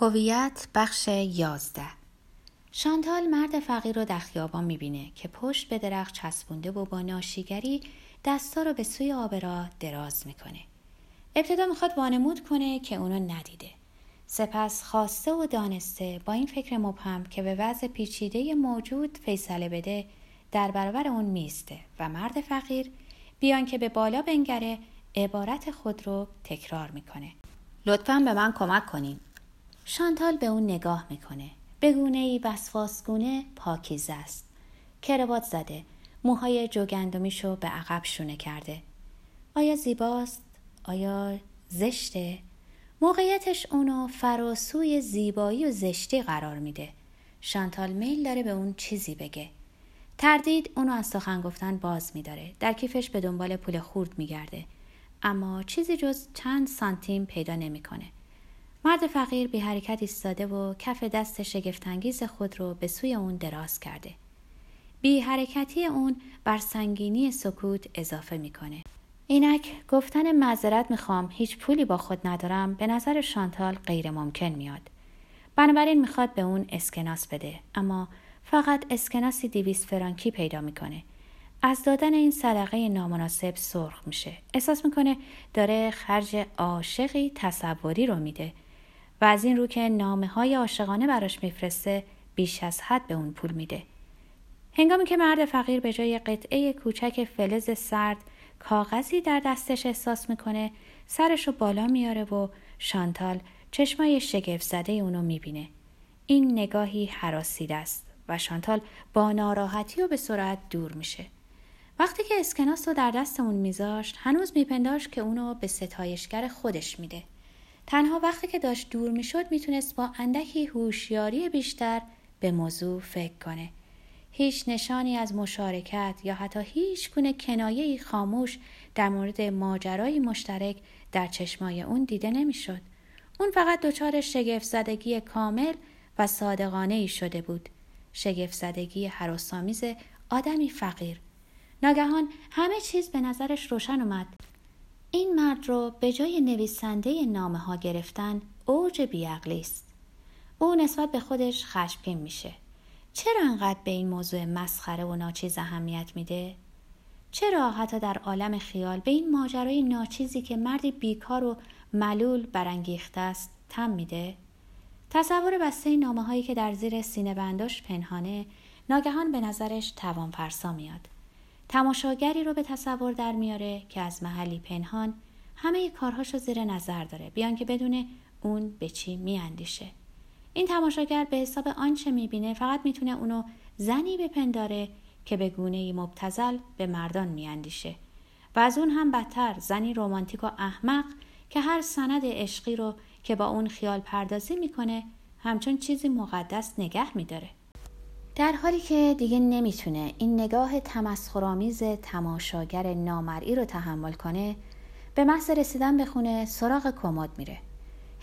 هویت بخش یازده شانتال مرد فقیر رو در خیابان می‌بینه که پشت به درخت چسبونده و با ناشیگری دستا رو به سوی آبرا دراز می‌کنه. ابتدا می‌خواد وانمود کنه که اونو ندیده. سپس خواسته و دانسته با این فکر مبهم که به وضع پیچیده موجود فیصله بده در برابر اون میسته و مرد فقیر بیان که به بالا بنگره عبارت خود رو تکرار می‌کنه. لطفا به من کمک کنین. شانتال به اون نگاه می‌کنه. به گونه ای وسواسگونه پاکیزه است. کروات زده. موهای جوگندمیشو به عقب شونه کرده. آیا زیباست؟ آیا زشته؟ موقعیتش اونو فراسوی زیبایی و زشتی قرار میده. شانتال میل داره به اون چیزی بگه. تردید اونو از سخن گفتن باز میداره. در کیفش به دنبال پول خورد میگرده. اما چیزی جز چند سانتیم پیدا نمی‌کنه. مرد فقیر بی حرکت ایستاده و کف دست شگفتانگیز خود رو به سوی اون دراز کرده. بی حرکتی اون بر سنگینی سکوت اضافه می‌کنه. اینک گفتن معذرت می‌خوام هیچ پولی با خود ندارم به نظر شانتال غیر ممکن میاد. بنابراین می‌خواد به اون اسکناس بده اما فقط اسکناسی دیویس فرانکی پیدا می‌کنه. از دادن این صدقه نامناسب سرخ میشه. احساس می‌کنه داره خرج عاشقی تصوری رو میده و از این رو که نامه های عاشقانه براش میفرسته بیش از حد به اون پول میده. هنگامی که مرد فقیر به جای قطعه کوچک فلز سرد کاغذی در دستش احساس می‌کنه سرش رو بالا میاره و شانتال چشمای شگفت زده اونو می‌بینه. این نگاهی حراسیده است و شانتال با ناراحتی و به سرعت دور میشه. وقتی که اسکناس رو در دست اون میذاشت هنوز میپنداشت که اونو به ستایشگر خودش میده. تنها وقتی که داشت دور می‌شد می‌تونست با اندکی هوشیاری بیشتر به موضوع فکر کنه. هیچ نشانی از مشارکت یا حتی هیچ گونه کنایه خاموش در مورد ماجرای مشترک در چشمای اون دیده نمی‌شد. اون فقط دچار شگفت زدگی کامل و صادقانه ای شده بود. شگفت زدگی حراسامیز آدمی فقیر. ناگهان همه چیز به نظرش روشن اومد. این مرد رو به جای نویسنده نامه ها گرفتن اوج بیعقلی است. او نسبت به خودش خشمگین میشه. چرا انقدر به این موضوع مسخره و ناچیز اهمیت میده؟ چرا حتی در عالم خیال به این ماجرای ناچیزی که مردی بیکار و ملول برانگیخته است تم میده؟ تصور بسته نامه هایی که در زیر سینه بنداش پنهانه ناگهان به نظرش توان فرسا میاد. تماشاگری رو به تصور در میاره که از محلی پنهان همه کارهاش رو زیر نظر داره بیان که بدون اون به چی میاندیشه. این تماشاگر به حساب آنچه می‌بینه فقط می‌تونه اونو زنی بپنداره که به گونه مبتزل به مردان میاندیشه. و از اون هم بدتر زنی رومانتیک و احمق که هر سند عشقی رو که با اون خیال پردازی می‌کنه همچون چیزی مقدس نگه میداره. در حالی که دیگه نمی‌تونه این نگاه تمسخرآمیز تماشاگر نامرئی رو تحمل کنه به محض رسیدن به خونه سراغ کمد میره.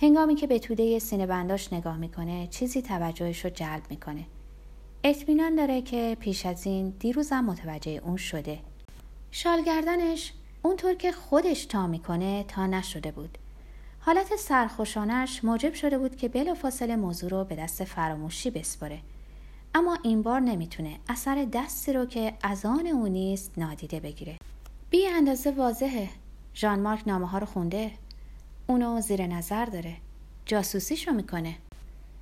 هنگامی که به توده سینه بنداش نگاه می‌کنه چیزی توجهش رو جلب می‌کنه. اطمینان داره که پیش از این دیروزم متوجه اون شده. شالگردنش اونطور که خودش تا می‌کنه تا نشده بود. حالت سرخوشانش موجب شده بود که بلافاصله موضوع رو به دست فراموشی بسپره اما این بار نمی‌تونه اثر دستی رو که از آن او نیست نادیده بگیره. بی اندازه واضحه. ژان مارک نامه ها رو خونده. اونو زیر نظر داره. جاسوسیش رو می‌کنه.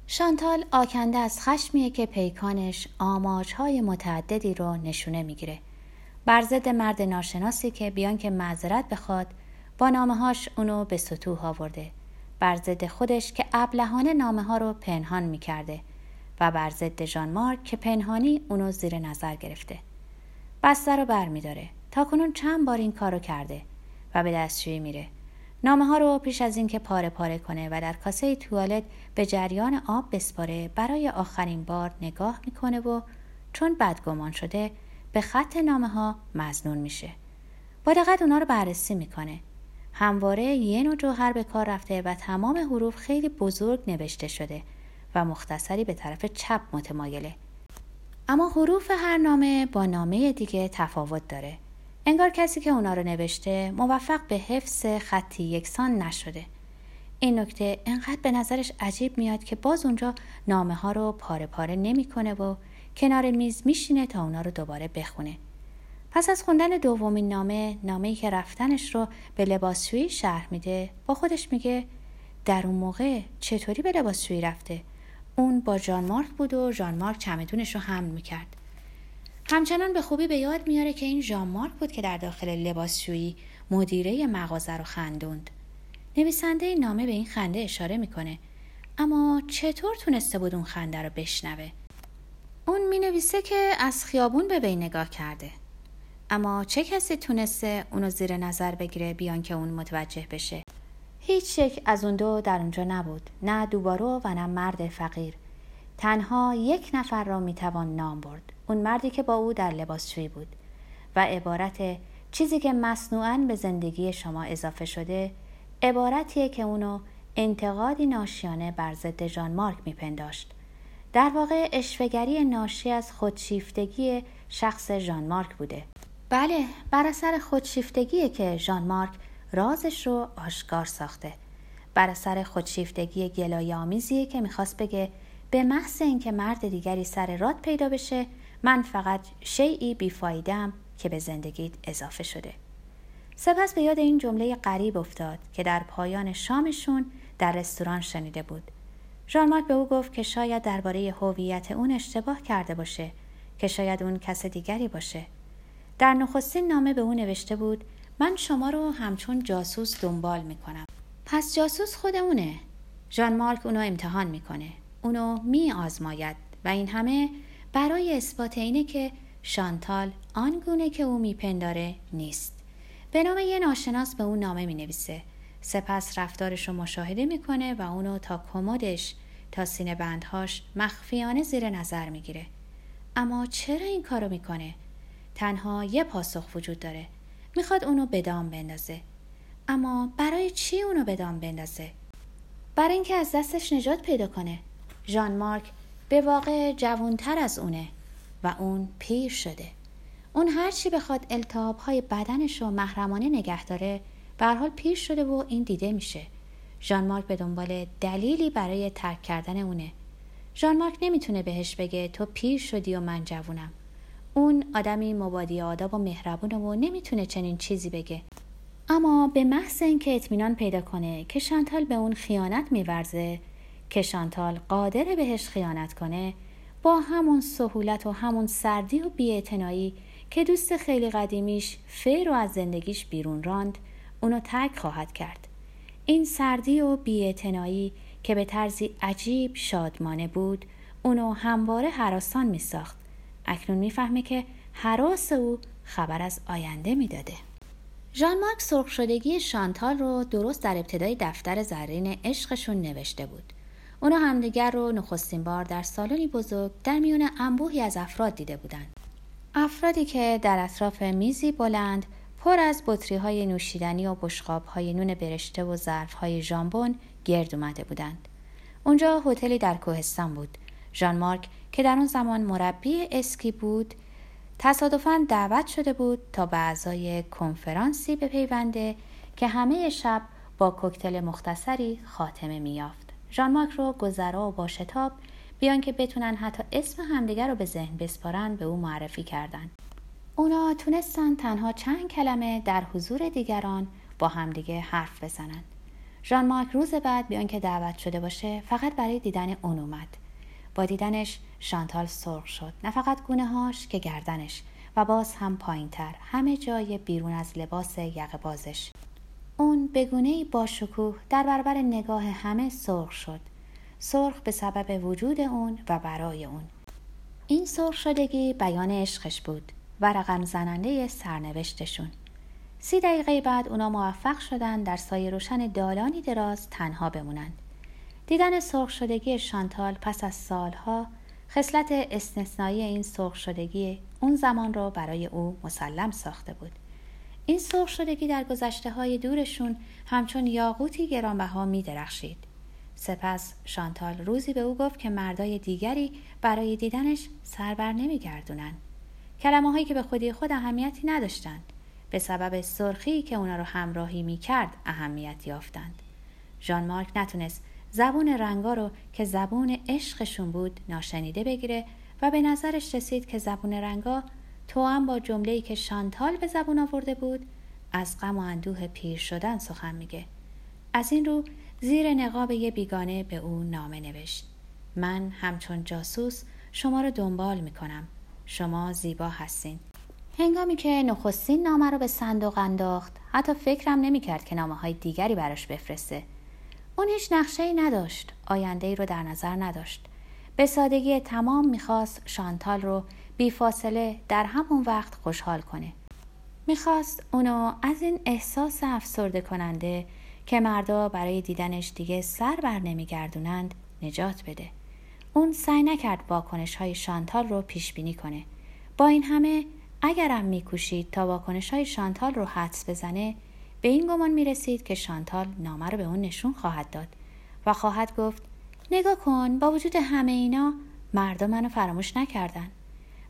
شانتال آکنده از خشمیه که پیکانش آماجهای متعددی رو نشونه می‌گیره. بر ضد مرد ناشناسی که بیان که معذرت بخواد با نامه هاش اونو به سطوح آورده. بر ضد خودش که ابلهانه نامه ها رو پنهان می‌کرده. و بر ضد ژان مارک که پنهانی اونو زیر نظر گرفته. بسته رو بر می تا کنون چند بار این کارو کرده و به دستشویی میره. نامه ها رو پیش از اینکه پاره پاره کنه و در کاسه توالت به جریان آب بسپاره برای آخرین بار نگاه می‌کنه و چون بدگمان شده به خط نامه ها مزنون میشه. با دقت اونا رو بررسی می‌کنه. همواره یه نوع جوهر به کار رفته و تمام حروف خیلی بزرگ نوشته شده و مختصری به طرف چپ متمایله. اما حروف هر نامه با نامه دیگه تفاوت داره. انگار کسی که اونا رو نوشته موفق به حفظ خطی یکسان نشده. این نکته انقدر به نظرش عجیب میاد که باز اونجا نامه ها رو پاره پاره نمی‌کنه و کنار میز میشینه تا اونا رو دوباره بخونه. پس از خوندن دومین نامه نامه که رفتنش رو به لباسشویی شهر میده با خودش میگه در اون موقع چطوری به لباسشویی رفته؟ اون با جان مارک بود و جان مارک چمدونش رو حمل می‌کرد. همچنان به خوبی به یاد میاره که این جان مارک بود که در داخل لباسشویی مدیره مغازه رو خندوند. نویسنده این نامه به این خنده اشاره می‌کنه. اما چطور تونسته بود اون خنده رو بشنوه؟ اون می نویسه که از خیابون به بین نگاه کرده. اما چه کسی تونسته اونو زیر نظر بگیره بیان که اون متوجه بشه؟ هیچ یک از اون دو در اونجا نبود نه دوبارو و نه مرد فقیر. تنها یک نفر را می‌توان نام برد. اون مردی که با او در لباسشویی بود. و عبارت چیزی که مصنوعا به زندگی شما اضافه شده عبارتیه که اونو انتقادی ناشیانه بر ضد ژان مارک میپنداشت. در واقع اشفگری ناشی از خودشیفتگی شخص ژان مارک بوده. بله بر اثر خودشیفتگیه که ژان مارک رازش رو آشکار ساخته. بر اثر خودشیفتگی گلای آمیزیه که می‌خواست بگه به محض اینکه مرد دیگری سر راد پیدا بشه من فقط شیعی بیفایدم که به زندگیت اضافه شده. سپس به یاد این جمله غریب افتاد که در پایان شامشون در رستوران شنیده بود. ژان به او گفت که شاید درباره هویت اون اشتباه کرده باشه که شاید اون کس دیگری باشه. در نخستین نامه به او نوشته بود من شما رو همچون جاسوس دنبال می‌کنم. پس جاسوس خودمونه. ژان مارک اونو امتحان می‌کنه. اونو می آزماید و این همه برای اثبات اینه که شانتال آنگونه که او میپنداره نیست. به نام یه ناشناس به اون نامه می نویسه سپس رفتارش رو مشاهده می‌کنه و اونو تا کمدش تا سینه بندهاش مخفیانه زیر نظر می‌گیره. اما چرا این کارو می‌کنه؟ تنها یه پاسخ وجود داره. می‌خواد اونو به دام بندازه. اما برای چی اونو به دام بندازه؟ برای اینکه از دستش نجات پیدا کنه. ژان مارک به واقع جوانتر از اونه و اون پیر شده. اون هرچی بخواد التحاب های بدنش رو محرمانه نگه داره حال پیر شده و این دیده میشه. ژان مارک به دنبال دلیلی برای ترک کردن اونه. ژان مارک نمی‌تونه بهش بگه تو پیر شدی و من جوونم. اون آدمی مبادی آداب و مهربونه و نمی‌تونه چنین چیزی بگه. اما به محض اینکه اطمینان پیدا کنه که شانتال به اون خیانت میورزه که شانتال قادر بهش خیانت کنه با همون سهولت و همون سردی و بیاعتنایی که دوست خیلی قدیمیش فیر رو از زندگیش بیرون راند اونو ترک خواهد کرد. این سردی و بیاعتنایی که به طرزی عجیب شادمانه بود اونو همواره حراسان می ساخت اکنون می‌فهمه که حراس او خبر از آینده می‌داده. ژان مارک سرخ شدگی شانتال رو درست در ابتدای دفتر زرین عشقشون نوشته بود. اونا همدیگر رو نخستین بار در سالنی بزرگ در میون انبوهی از افراد دیده بودند. افرادی که در اطراف میزی بلند پر از بطری های نوشیدنی و بشقاب های نون برشته و ظرف های ژامبون گرد اومده بودند. اونجا هتلی در کوهستان بود. ژان مارک که در آن زمان مربی اسکی بود تصادفا دعوت شده بود تا به اعضای کنفرانسی بپیونده که همه شب با کوکتل مختصری خاتمه میافت ژان مارک رو گذرا و با شتاب بیان که بتونن حتی اسم همدیگر رو به ذهن بسپارن به او معرفی کردند. اونا تونستن تنها چند کلمه در حضور دیگران با همدیگه حرف بزنن. ژان مارک روز بعد بیان که دعوت شده باشه فقط برای دیدن اون اومد. با دیدنش شانتال سرخ شد. نه فقط گونه هاش که گردنش و باز هم پایین تر همه جای بیرون از لباس یقه بازش اون بگونه با شکوه در برابر نگاه همه سرخ شد. سرخ به سبب وجود اون و برای اون. این سرخ شدگی بیان عشقش بود و رقم زننده سرنوشتشون. سی دقیقه بعد اونا موفق شدن در سایه روشن دالانی دراز تنها بمونند دیدن سرخ شدگی شانتال پس از سالها خصلت استثنایی این سرخ شدگی اون زمان را برای او مسلم ساخته بود این سرخ شدگی در گذشته های دورشون همچون یاقوتی گرانبها می درخشید. سپس شانتال روزی به او گفت که مردای دیگری برای دیدنش سربر نمی گردونن. کلمه هایی که به خودی خود اهمیتی نداشتند. به سبب سرخی که اونا رو همراهی می کرد اهمیت یافتند. ژان مارک نتونست زبون رنگا رو که زبون عشقشون بود ناشنیده بگیره و به نظرش رسید که زبون رنگا تو هم با جمله‌ای که شانتال به زبون آورده بود از غم و اندوه پیر شدن سخن میگه. از این رو زیر نقاب یه بیگانه به او نامه نوشت. من همچون جاسوس شما رو دنبال می‌کنم. شما زیبا هستین. هنگامی که نخستین نامه رو به صندوق انداخت حتی فکرم نمی‌کرد که نامه های دیگری براش بفرسته. اون هیچ نقشه نداشت. آینده ای رو در نظر نداشت. به سادگی تمام می‌خواست شانتال رو بی فاصله در همون وقت خوشحال کنه. می‌خواست اونو از این احساس افسرده کننده که مردا برای دیدنش دیگه سر بر نمیگردونند نجات بده. اون سعی نکرد واکنش های شانتال رو پیش بینی کنه. با این همه اگرم میکوشید تا واکنش های شانتال رو حدس بزنه به این گمان می‌رسید که شانتال نامه رو به اون نشون خواهد داد و خواهد گفت نگاه کن با وجود همه اینا مردا منو فراموش نکردن.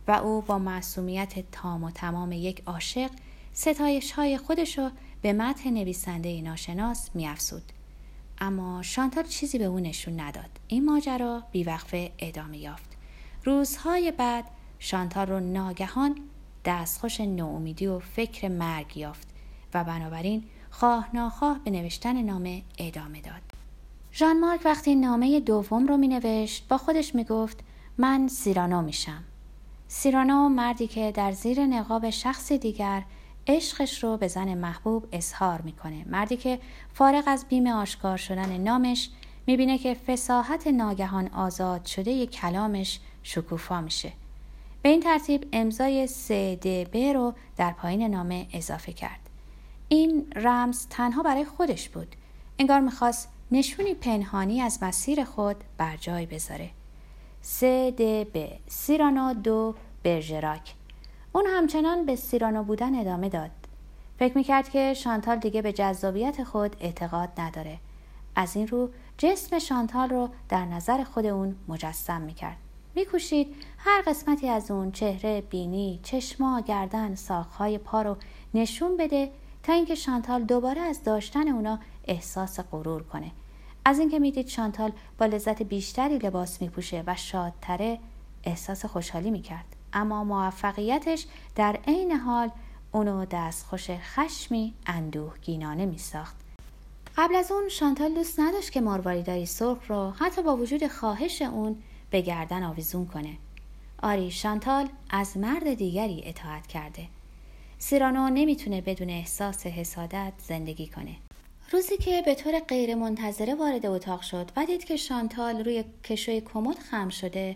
و او با معصومیت تام و تمام یک عاشق ستایش های خودش رو به متح نویسنده ناشناس میافزود. اما شانتال چیزی به او نشون نداد. این ماجرا بیوقفه ادامه یافت. روزهای بعد شانتال رو ناگهان دستخوش نومیدی و فکر مرگ یافت. و بنابراین خواه ناخواه به نوشتن نامه ادامه داد. ژان مارک وقتی نامه دوم رو می نوشت با خودش می گفت من سیرانو میشم. سیرانو مردی که در زیر نقاب شخص دیگر عشقش رو به زن محبوب اظهار می‌کنه. مردی که فارغ از بیم آشکار شدن نامش می‌بینه که فساحت ناگهان آزاد شده ی کلامش شکوفا میشه. به این ترتیب امضای ب رو در پایین نامه اضافه کرد. این رمز تنها برای خودش بود. انگار می‌خواست نشونی پنهانی از مسیر خود بر جای بذاره. ب سیرانا دو برژراک. اون همچنان به سیرانو بودن ادامه داد. فکر می‌کرد که شانتال دیگه به جذابیت خود اعتقاد نداره. از این رو جسم شانتال رو در نظر خود اون مجسم می‌کرد. میکوشید هر قسمتی از اون چهره بینی چشما گردن ساقهای پا رو نشون بده تا اینکه شانتال دوباره از داشتن اونا احساس غرور کنه از اینکه می‌دید شانتال با لذت بیشتری لباس میپوشه و شادتره احساس خوشحالی می‌کرد اما موفقیتش در عین حال اونو دستخوش خشمی می ساخت. قبل از اون شانتال دوست نداشت که مارواریدای سرخ رو حتی با وجود خواهش اون به گردن آویزون کنه. آری شانتال از مرد دیگری اطاعت کرده. سیرانو نمی‌تونه بدون احساس حسادت زندگی کنه. روزی که به طور غیر منتظره وارد اتاق شد و دید که شانتال روی کشوی کمد خم شده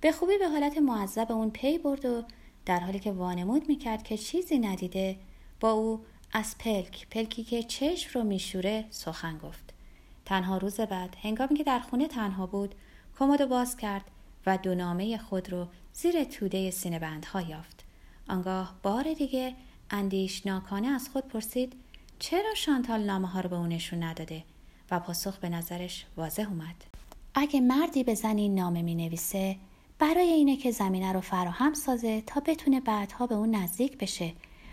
به خوبی به حالت معذب اون پی برد و در حالی که وانمود می‌کرد که چیزی ندیده با او از پلک پلکی که چشم رو میشوره سخن گفت تنها روز بعد هنگامی که در خونه تنها بود کمد باز کرد و دو نامه خود رو زیر توده سینه بندها یافت آنگاه بار دیگه اندیشناکانه از خود پرسید چرا شانتال نامه ها رو به اون نشون نداده؟ و پاسخ به نظرش واضح اومد. اگه مردی به زنی نامه می نویسه برای اینه که زمینه رو فراهم سازه تا بتونه بعدها به اون نزدیک بشه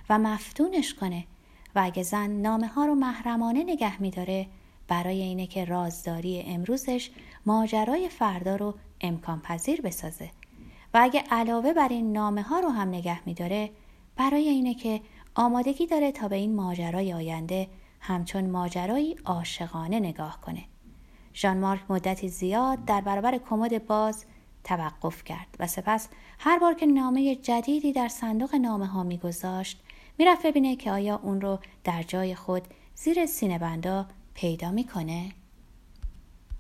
و مفتونش کنه. و اگه زن نامه ها رو محرمانه نگه میداره برای اینه که رازداری امروزش ماجرای فردا رو امکان پذیر بسازه. اگه علاوه بر این نامه ها رو هم نگه میداره برای اینه که آمادگی داره تا به این ماجرای آینده همچون ماجرایی عاشقانه نگاه کنه. ژان مارک مدتی زیاد در برابر کمد باز توقف کرد و سپس هر بار که نامه جدیدی در صندوق نامه ها میگذاشت می‌رفت ببینه که آیا اون رو در جای خود زیر سینه بندا پیدا می‌کنه.